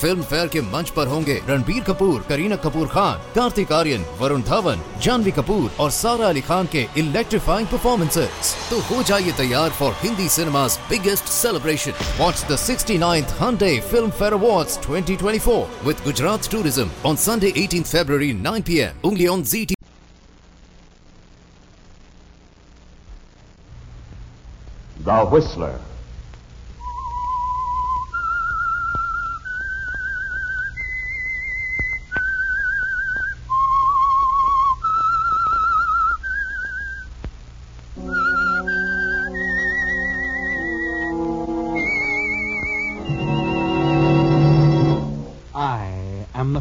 Film fair के मंच पर होंगे रणबीर कपूर, करीना कपूर खान, कार्तिक आर्यन, वरुण धवन, जानवी कपूर और सारा अली खान के इलेक्ट्रीफाइंग परफॉर्मेंसेस तो हो जाइए तैयार for Hindi cinema biggest celebration watch the sixty ninth Filmfare award twenty twenty four with Gujarat tourism on Sunday eighteen February nine P M उंगली on G T The Whistler.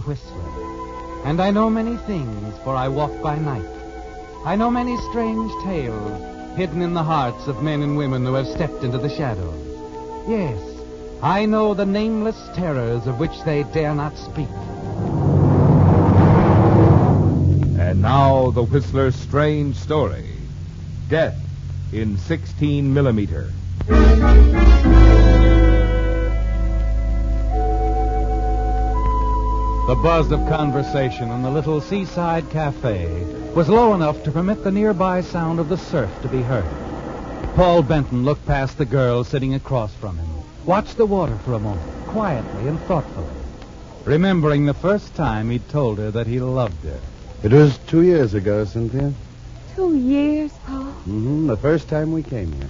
Whistler, and I know many things, for I walk by night. I know many strange tales hidden in the hearts of men and women who have stepped into the shadows. Yes, I know the nameless terrors of which they dare not speak. And now the Whistler's strange story. Death in 16 millimeter. The buzz of conversation in the little seaside cafe was low enough to permit the nearby sound of the surf to be heard. Paul Benton looked past the girl sitting across from him, watched the water for a moment, quietly and thoughtfully, remembering the first time he'd told her that he loved her. It was two years ago, Cynthia. Two years, Paul. Mm-hmm. The first time we came here.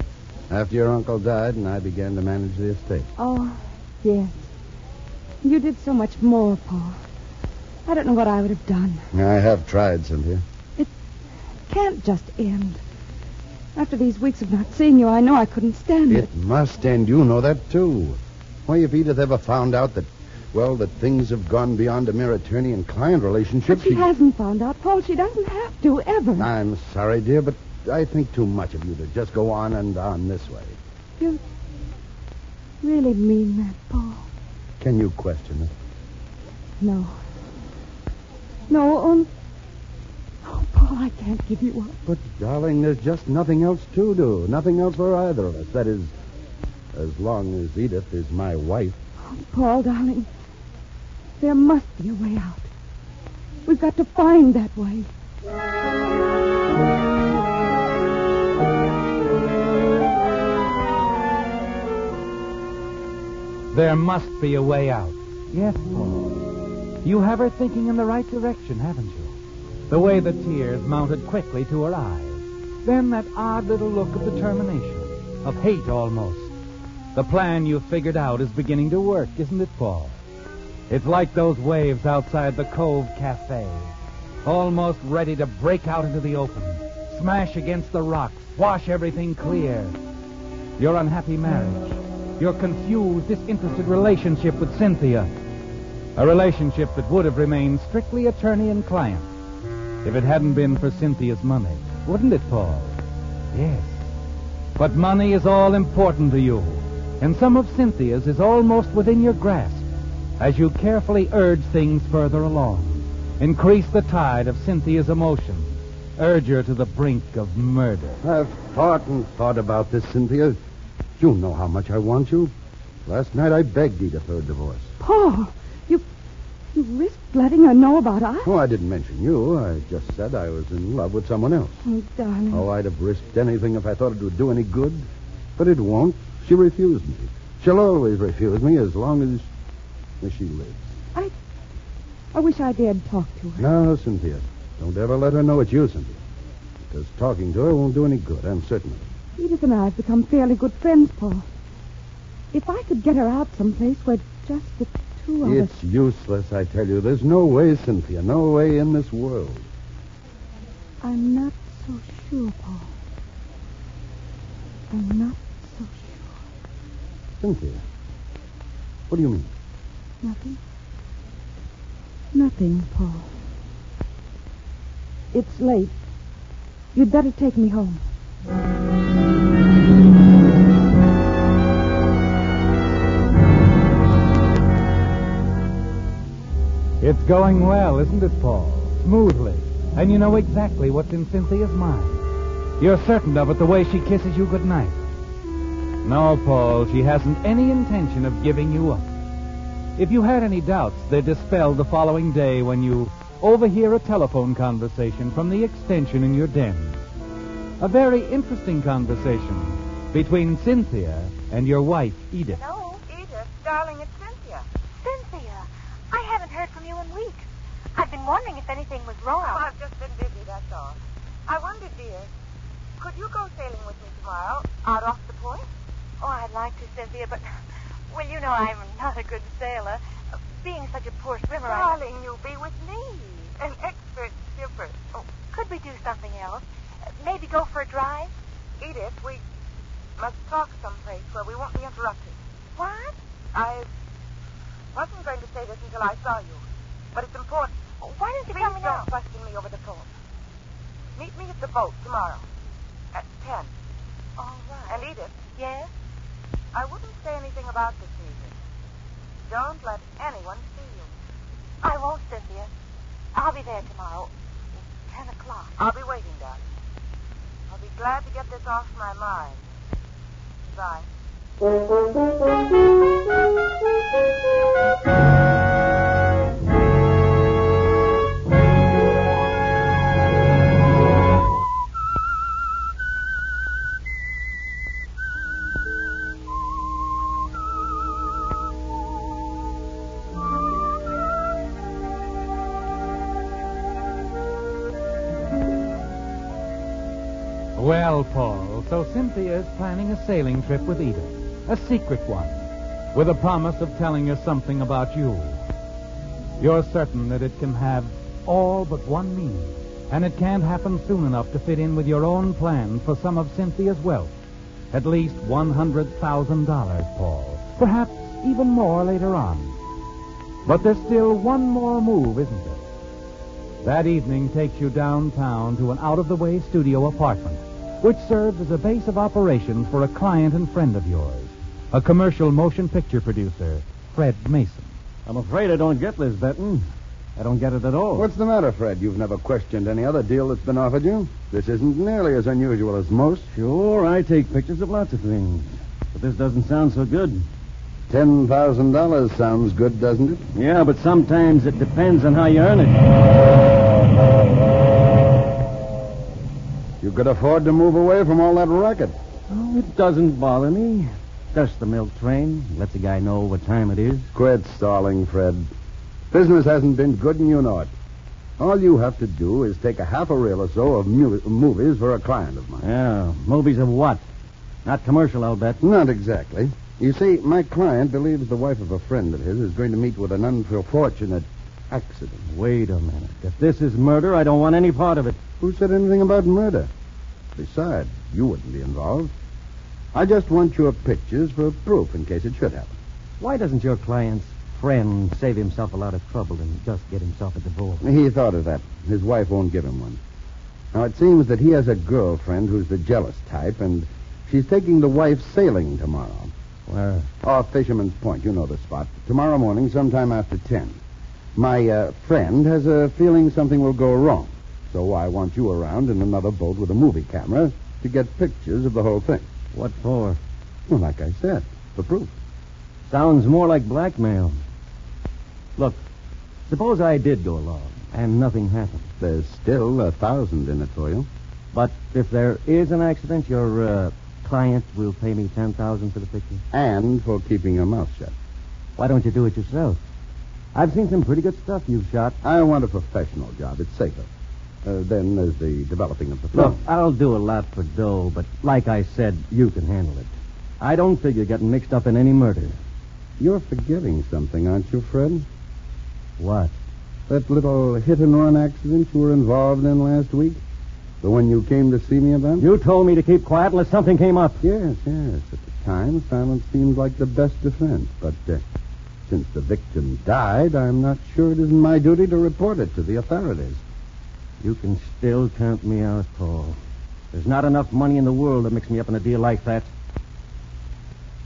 After your uncle died and I began to manage the estate. Oh, yes. You did so much more, Paul. I don't know what I would have done. I have tried, Cynthia. It can't just end. After these weeks of not seeing you, I know I couldn't stand it. It must end. You know that, too. Why, if Edith ever found out that, well, that things have gone beyond a mere attorney and client relationship, But she hasn't found out, Paul. She doesn't have to, ever. I'm sorry, dear, but I think too much of you to just go on and on this way. You really mean that, Paul? Can you question it? No. No, um... Oh, Paul, I can't give you up. But, darling, there's just nothing else to do. Nothing else for either of us. That is, as long as Edith is my wife. Oh, Paul, darling, there must be a way out. We've got to find that way. There must be a way out. Yes, Paul. You have her thinking in the right direction, haven't you? The way the tears mounted quickly to her eyes. Then that odd little look of determination, of hate almost. The plan you've figured out is beginning to work, isn't it, Paul? It's like those waves outside the Cove Cafe, almost ready to break out into the open, smash against the rocks, wash everything clear. Your unhappy marriage, your confused, disinterested relationship with Cynthia, a relationship that would have remained strictly attorney and client if it hadn't been for Cynthia's money. Wouldn't it, Paul? Yes. But money is all important to you, and some of Cynthia's is almost within your grasp as you carefully urge things further along. Increase the tide of Cynthia's emotion. Urge her to the brink of murder. I've thought and thought about this, Cynthia. You know how much I want you. Last night I begged Edith for a divorce. Paul, you risked letting her know about us? Oh, I didn't mention you. I just said I was in love with someone else. Oh, darling. Oh, I'd have risked anything if I thought it would do any good. But it won't. She refused me. She'll always refuse me as long as, as she lives. I. I wish I dared talk to her. No, Cynthia. Don't ever let her know it's you, Cynthia. Because talking to her won't do any good, I'm certain of it. Edith and I have become fairly good friends, Paul. If I could get her out someplace where just the two of us... It's useless, I tell you. There's no way, Cynthia. No way in this world. I'm not so sure, Paul. I'm not so sure. Cynthia. What do you mean? Nothing. Nothing, Paul. It's late. You'd better take me home. It's going well, isn't it, Paul? Smoothly. And you know exactly what's in Cynthia's mind. You're certain of it the way she kisses you goodnight. No, Paul, she hasn't any intention of giving you up. If you had any doubts, they're dispelled the following day when you overhear a telephone conversation from the extension in your den. A very interesting conversation between Cynthia and your wife, Edith. Hello, Edith. Darling, it's Cynthia. Cynthia, I haven't heard from you in weeks. I've been wondering if anything was wrong. Oh, I've just been busy, that's all. I wondered, dear, could you go sailing with me tomorrow out off the point? Oh, I'd like to, Cynthia, but, well, you know I'm not a good sailor. Being such a poor swimmer, I... Darling, you'll be with me, an expert skipper. Oh, could we do something else? Maybe go for a drive? Edith, we must talk someplace where we won't be interrupted. What? I wasn't going to say this until I saw you, but it's important. Why don't you Please tell me don't now? question me over the phone. Meet me at the boat tomorrow at 10. All right. And Edith, Yes? I wouldn't say anything about this evening. Don't let anyone see you. I won't, Cynthia. I'll be there tomorrow. Ten o'clock. I'll be waiting, darling. I'll be glad to get this off my mind. Goodbye. Well, Paul, so Cynthia is planning a sailing trip with Edith. A secret one. With a promise of telling her something about you. You're certain that it can have all but one meaning. And it can't happen soon enough to fit in with your own plan for some of Cynthia's wealth. At least $100,000, Paul. Perhaps even more later on. But there's still one more move, isn't there? That evening takes you downtown to an out-of-the-way studio apartment, which serves as a base of operations for a client and friend of yours, a commercial motion picture producer, Fred Mason. I'm afraid I don't get this, Benton. I don't get it at all. What's the matter, Fred? You've never questioned any other deal that's been offered you? This isn't nearly as unusual as most. Sure, I take pictures of lots of things. But this doesn't sound so good. Ten thousand dollars sounds good, doesn't it? Yeah, but sometimes it depends on how you earn it. You could afford to move away from all that racket. Oh, it doesn't bother me. Just the milk train. Lets a guy know what time it is. Quit stalling, Fred. Business hasn't been good, and you know it. All you have to do is take a half a reel or so of mu- movies for a client of mine. Yeah, movies of what? Not commercial, I'll bet. Not exactly. You see, my client believes the wife of a friend of his is going to meet with an unfortunate accident. Wait a minute. If this is murder, I don't want any part of it. Who said anything about murder? Besides, you wouldn't be involved. I just want your pictures for proof in case it should happen. Why doesn't your client's friend save himself a lot of trouble and just get himself a divorce? He thought of that. His wife won't give him one. Now, it seems that he has a girlfriend who's the jealous type, and she's taking the wife sailing tomorrow. Where? Off Fisherman's Point. You know the spot. Tomorrow morning, sometime after 10. My uh, friend has a feeling something will go wrong. So I want you around in another boat with a movie camera to get pictures of the whole thing. What for? Well, like I said, for proof. Sounds more like blackmail. Look, suppose I did go along and nothing happened. There's still a thousand in it for you. But if there is an accident, your uh, client will pay me ten thousand for the picture. And for keeping your mouth shut. Why don't you do it yourself? I've seen some pretty good stuff you've shot. I want a professional job. It's safer. Uh, then there's the developing of the film. Look. I'll do a lot for dough, but like I said, you can handle it. I don't figure getting mixed up in any murder. You're forgetting something, aren't you, Fred? What? That little hit and run accident you were involved in last week? The one you came to see me about? You told me to keep quiet unless something came up. Yes, yes. At the time, silence seemed like the best defense. But uh, since the victim died, I'm not sure it isn't my duty to report it to the authorities. You can still count me out, Paul. There's not enough money in the world to mix me up in a deal like that.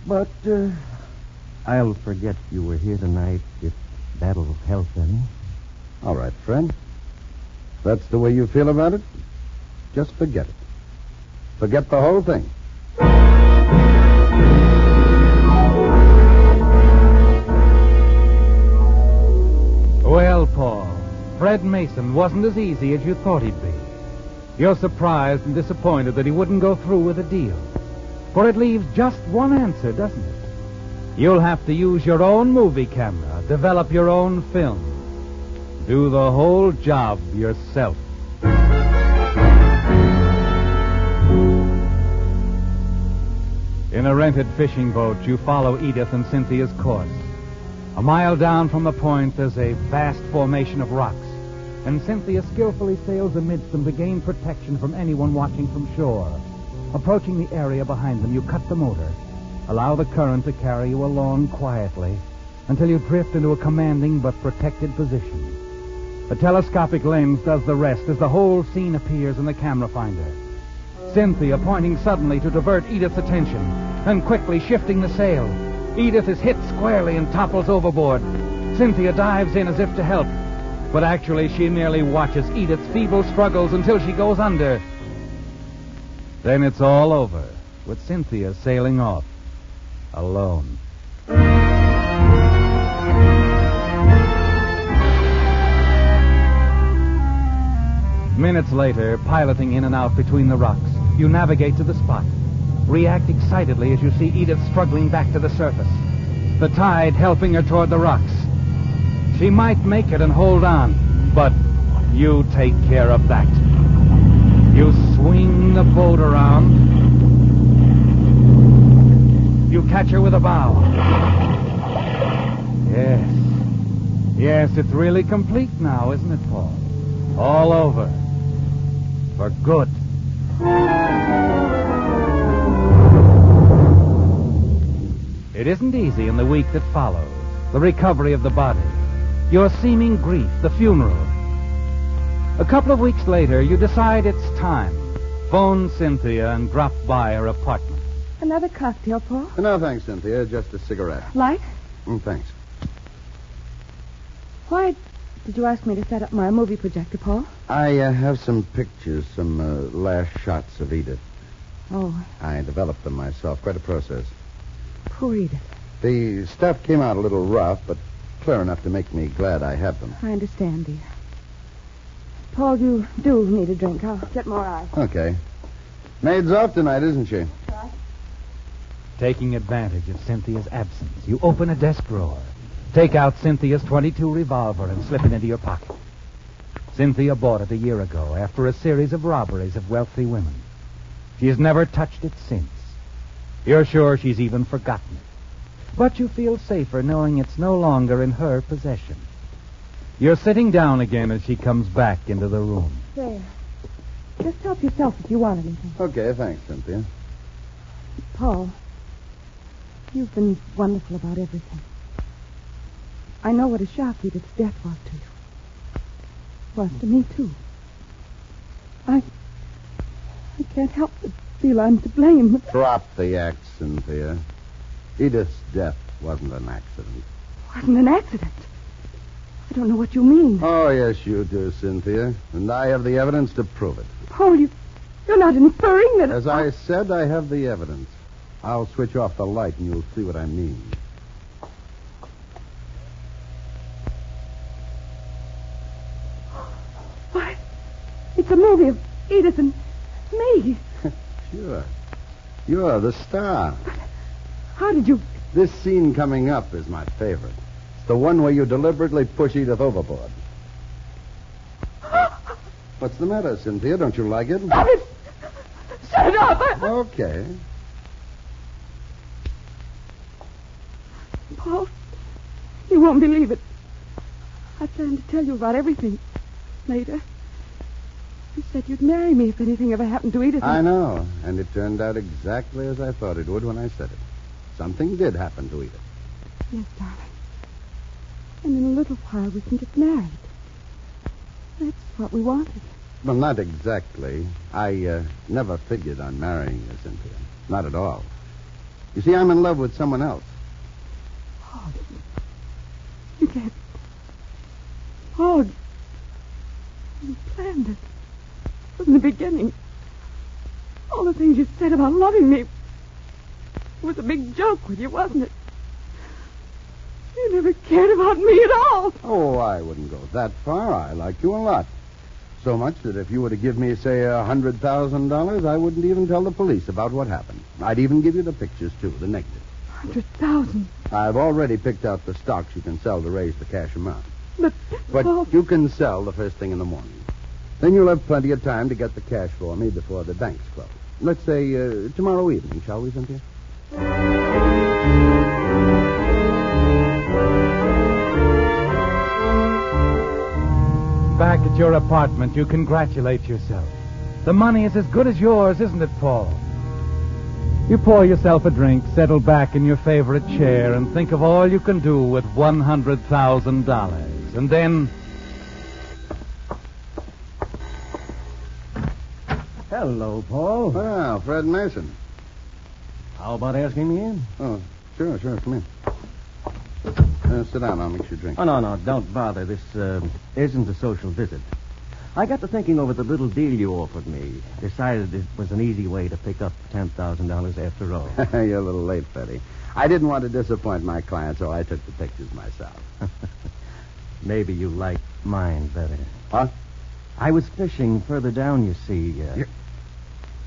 But uh, I'll forget you were here tonight if that'll help any. All right, Fred. that's the way you feel about it, just forget it. Forget the whole thing. Mason wasn't as easy as you thought he'd be. You're surprised and disappointed that he wouldn't go through with the deal. For it leaves just one answer, doesn't it? You'll have to use your own movie camera, develop your own film, do the whole job yourself. In a rented fishing boat, you follow Edith and Cynthia's course. A mile down from the point, there's a vast formation of rocks, and Cynthia skillfully sails amidst them to gain protection from anyone watching from shore. Approaching the area behind them, you cut the motor, allow the current to carry you along quietly until you drift into a commanding but protected position. The telescopic lens does the rest as the whole scene appears in the camera finder. Cynthia pointing suddenly to divert Edith's attention, then quickly shifting the sail. Edith is hit squarely and topples overboard. Cynthia dives in as if to help, but actually she merely watches Edith's feeble struggles until she goes under. Then it's all over, with Cynthia sailing off, alone. Minutes later, piloting in and out between the rocks, you navigate to the spot. React excitedly as you see Edith struggling back to the surface, the tide helping her toward the rocks. She might make it and hold on, but you take care of that. You swing the boat around. You catch her with a bow. Yes. Yes, it's really complete now, isn't it, Paul? All over. For good. It isn't easy in the week that follows. The recovery of the body. Your seeming grief, the funeral. A couple of weeks later, you decide it's time. Phone Cynthia and drop by her apartment. Another cocktail, Paul? No, thanks, Cynthia. Just a cigarette. Light? Mm, thanks. Why did you ask me to set up my movie projector, Paul? I uh, have some pictures, some uh, last shots of Edith. Oh, I developed them myself. Quite a process. poor Edith. The stuff came out a little rough, but clear enough to make me glad I have them. I understand, dear. Paul, you do need a drink. I'll get more ice. Okay. Maid's off tonight, isn't she? Taking advantage of Cynthia's absence, you open a desk drawer, take out Cynthia's 22 revolver, and slip it into your pocket. Cynthia bought it a year ago after a series of robberies of wealthy women. She has never touched it since. You're sure she's even forgotten it. But you feel safer knowing it's no longer in her possession. You're sitting down again as she comes back into the room. There. Just help yourself if you want anything. Okay, thanks, Cynthia. Paul, you've been wonderful about everything. I know what a shock Edith's death was to you. Was to me, too. I. I can't help but feel I'm to blame. Drop the act, Cynthia. Edith's death wasn't an accident. wasn't an accident. I don't know what you mean. Oh, yes, you do, Cynthia. And I have the evidence to prove it. Paul, you, you're not inferring that... As I said, I have the evidence. I'll switch off the light and you'll see what I mean. Why, it's a movie of Edith and me. Sure. You're the star. How did you... This scene coming up is my favorite. It's the one where you deliberately push Edith overboard. What's the matter, Cynthia? Don't you like it? Stop it! Shut it off! I- Okay. Paul, you won't believe it. I planned to tell you about everything later. You said you'd marry me if anything ever happened to Edith. I know. And it turned out exactly as I thought it would when I said it. Something did happen to Edith. Yes, darling. And in a little while we can get married. That's what we wanted. Well, not exactly. I uh, never figured on marrying you, Cynthia. Not at all. You see, I'm in love with someone else. Oh, you can't. Oh, You planned it. From the beginning. All the things you said about loving me was a big joke with you, wasn't it? You never cared about me at all. Oh, I wouldn't go that far. I like you a lot. So much that if you were to give me, say, a hundred thousand dollars, I wouldn't even tell the police about what happened. I'd even give you the pictures, too, the negative. Hundred thousand. I've already picked out the stocks you can sell to raise the cash amount. But, But Paul, you can sell the first thing in the morning. Then you'll have plenty of time to get the cash for me before the banks close. Let's say uh, tomorrow evening, shall we, Cynthia? Back at your apartment, you congratulate yourself. The money is as good as yours, isn't it, Paul? You pour yourself a drink, settle back in your favorite chair, and think of all you can do with $100,000. And then, Hello, Paul. Well, Fred Mason. How about asking me in? Oh, sure, sure. Come in. Uh, sit down. I'll mix your drink. Oh, no, no, don't bother. This uh, isn't a social visit. I got to thinking over the little deal you offered me. Decided it was an easy way to pick up $10,000 after all. You're a little late, Betty. I didn't want to disappoint my client, so I took the pictures myself. Maybe you like mine better. What? I was fishing further down, you see. Uh, You-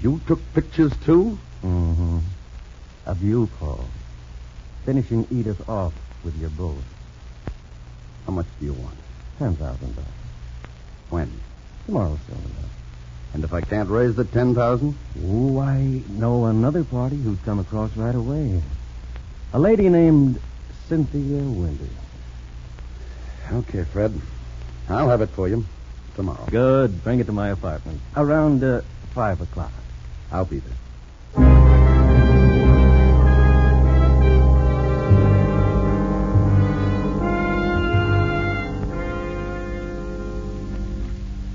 You took pictures, too? hmm Of you, Paul. Finishing Edith off with your boat. How much do you want? Ten thousand dollars. When? Tomorrow, soon. And if I can't raise the ten thousand? Oh, I know another party who'd come across right away. A lady named Cynthia Winters. Okay, Fred. I'll have it for you tomorrow. Good. Bring it to my apartment. Around uh, five o'clock. I'll be there.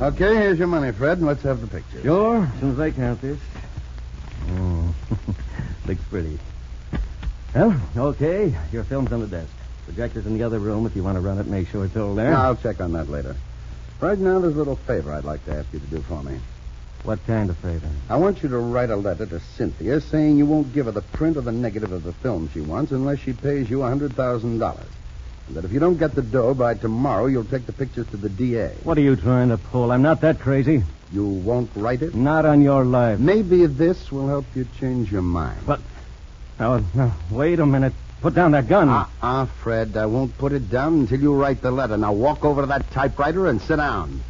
Okay, here's your money, Fred, and let's have the picture. Sure. As soon as I count this. Oh, looks pretty. Well, okay. Your film's on the desk. Projector's in the other room. If you want to run it, make sure it's all there. I'll check on that later. Right now, there's a little favor I'd like to ask you to do for me. What kind of favor? I want you to write a letter to Cynthia saying you won't give her the print or the negative of the film she wants unless she pays you a $100,000. That if you don't get the dough by tomorrow, you'll take the pictures to the DA. What are you trying to pull? I'm not that crazy. You won't write it? Not on your life. Maybe this will help you change your mind. But now, now, wait a minute. Put down that gun. Uh-uh, Fred. I won't put it down until you write the letter. Now walk over to that typewriter and sit down.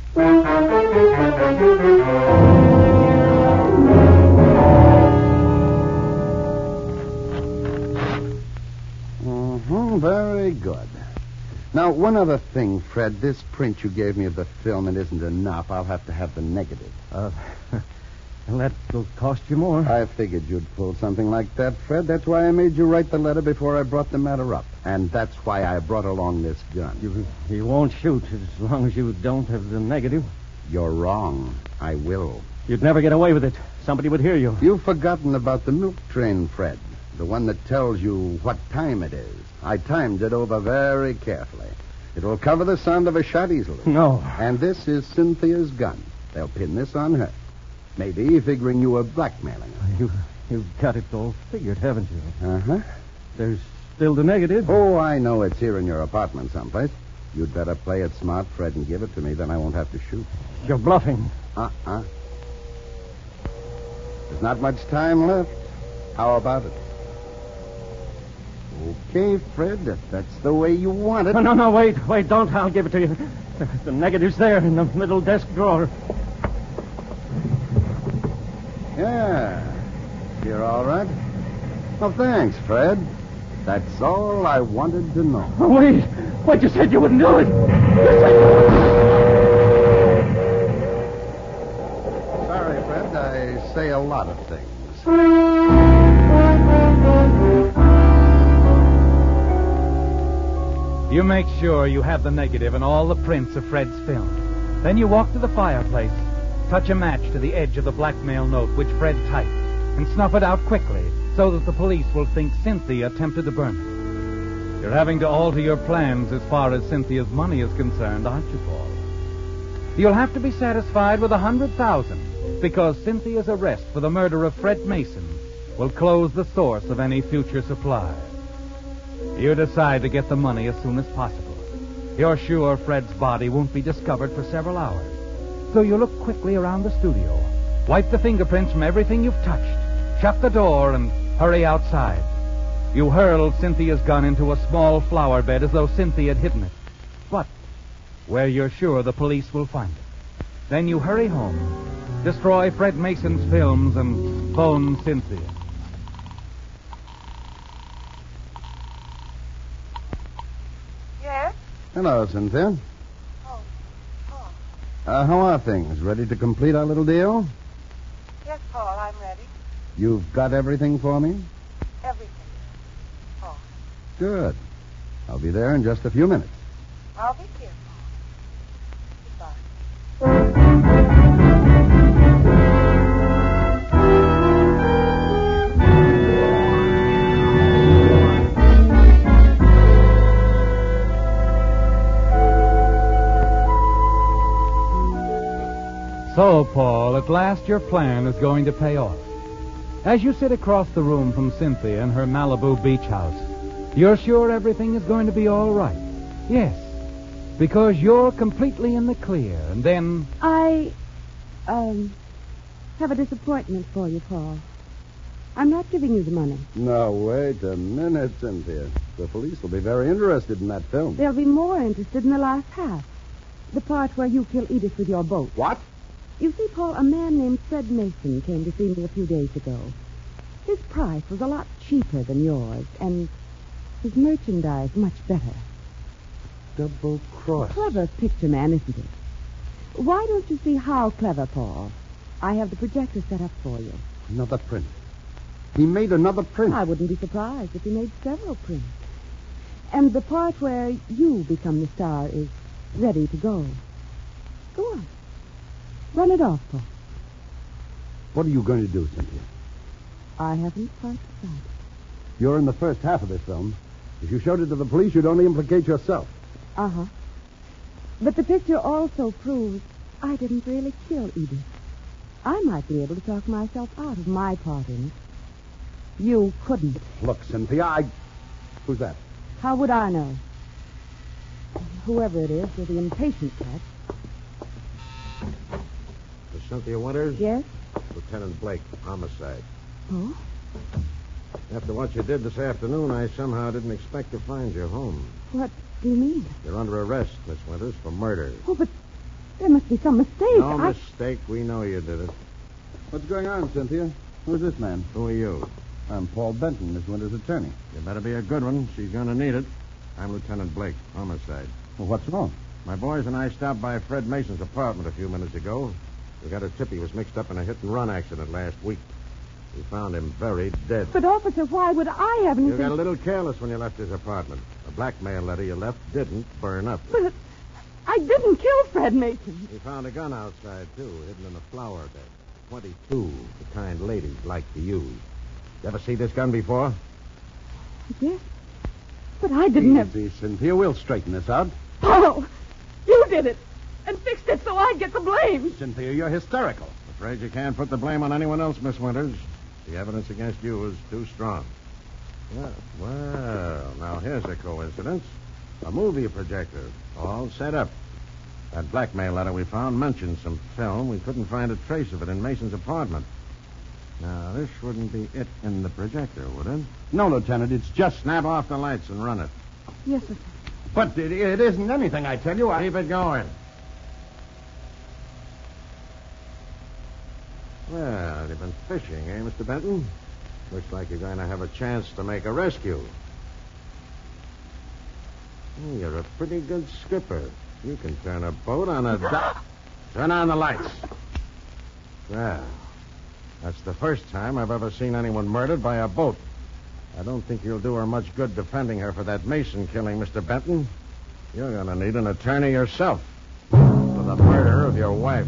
Mm-hmm, very good. Now, one other thing, Fred. This print you gave me of the film, it isn't enough. I'll have to have the negative. Uh, well, that will cost you more. I figured you'd pull something like that, Fred. That's why I made you write the letter before I brought the matter up. And that's why I brought along this gun. You, you won't shoot as long as you don't have the negative. You're wrong. I will. You'd never get away with it. Somebody would hear you. You've forgotten about the milk train, Fred. The one that tells you what time it is. I timed it over very carefully. It will cover the sound of a shot easily. No. And this is Cynthia's gun. They'll pin this on her. Maybe figuring you were blackmailing her. You, you've got it all figured, haven't you? Uh-huh. There's still the negative. Oh, I know it's here in your apartment someplace. You'd better play it smart, Fred, and give it to me. Then I won't have to shoot. You're bluffing. Uh-uh. There's not much time left. How about it? Okay, Fred, if that's the way you want it. No, no, no, wait, wait, don't. I'll give it to you. The, the negative's there in the middle desk drawer. Yeah. You're all right? Well, thanks, Fred. That's all I wanted to know. Oh, wait, wait, you said you wouldn't do it. Sorry, Fred. I say a lot of things. You make sure you have the negative and all the prints of Fred's film. Then you walk to the fireplace, touch a match to the edge of the blackmail note which Fred typed, and snuff it out quickly so that the police will think Cynthia attempted to burn it. You're having to alter your plans as far as Cynthia's money is concerned, aren't you, Paul? You'll have to be satisfied with a hundred thousand because Cynthia's arrest for the murder of Fred Mason will close the source of any future supply. You decide to get the money as soon as possible. You're sure Fred's body won't be discovered for several hours. So you look quickly around the studio, wipe the fingerprints from everything you've touched, shut the door, and hurry outside. You hurl Cynthia's gun into a small flower bed as though Cynthia had hidden it. But where you're sure the police will find it. Then you hurry home, destroy Fred Mason's films, and phone Cynthia. Yes? Hello, Cynthia. Oh, Paul. Uh, how are things? Ready to complete our little deal? Yes, Paul, I'm ready. You've got everything for me? Everything. Paul. Good. I'll be there in just a few minutes. I'll be here, So, Paul, at last your plan is going to pay off. As you sit across the room from Cynthia in her Malibu beach house, you're sure everything is going to be all right. Yes, because you're completely in the clear. And then, I, um, have a disappointment for you, Paul. I'm not giving you the money. No, wait a minute, Cynthia. The police will be very interested in that film. They'll be more interested in the last half. The part where you kill Edith with your boat. What? You see, Paul, a man named Fred Mason came to see me a few days ago. His price was a lot cheaper than yours, and his merchandise much better. Double cross. Clever picture man, isn't it? Why don't you see how clever, Paul? I have the projector set up for you. Another print. He made another print. I wouldn't be surprised if he made several prints. And the part where you become the star is ready to go. Go on. Run it off, Paul. What are you going to do, Cynthia? I haven't quite decided. You're in the first half of this film. If you showed it to the police, you'd only implicate yourself. Uh-huh. But the picture also proves I didn't really kill Edith. I might be able to talk myself out of my part in it. You couldn't. Look, Cynthia, I... Who's that? How would I know? Whoever it is, with the impatient type. Miss Cynthia Winters? Yes? Lieutenant Blake, homicide. Oh? After what you did this afternoon, I somehow didn't expect to find you home. What do you mean? You're under arrest, Miss Winters, for murder. Oh, but there must be some mistake. No I... mistake. We know you did it. What's going on, Cynthia? Who's this man? Who are you? I'm Paul Benton, Miss Winter's attorney. You better be a good one. She's going to need it. I'm Lieutenant Blake, homicide. Well, what's wrong? My boys and I stopped by Fred Mason's apartment a few minutes ago. We got a tip he was mixed up in a hit and run accident last week. We found him buried dead. But, officer, why would I have anything? You anything... got a little careless when you left his apartment. The blackmail letter you left didn't burn up. But I didn't kill Fred Mason. We found a gun outside, too, hidden in a flower bed. 22, the kind ladies like to use. You ever see this gun before? Yes. But I didn't have... Easy, Cynthia. We'll straighten this out. Paul, you did it. And fixed it so I'd get the blame. Cynthia, you're hysterical. Afraid you can't put the blame on anyone else, Miss Winters. The evidence against you is too strong. Well, well, now here's a coincidence. A movie projector, all set up. That blackmail letter we found mentioned some film. We couldn't find a trace of it in Mason's apartment. Now, this wouldn't be it in the projector, would it? No, Lieutenant, it's just... Snap off the lights and run it. Yes, sir. But it, it isn't anything, I tell you. I... Keep it going. Well, you've been fishing, eh, Mr. Benton? Looks like you're going to have a chance to make a rescue. You're a pretty good skipper. You can turn a boat on a dock. Turn on the lights. Well, that's the first time I've ever seen anyone murdered by a boat. I don't think you'll do her much good defending her for that Mason killing, Mr. Benton. You're going to need an attorney yourself for the murder of your wife.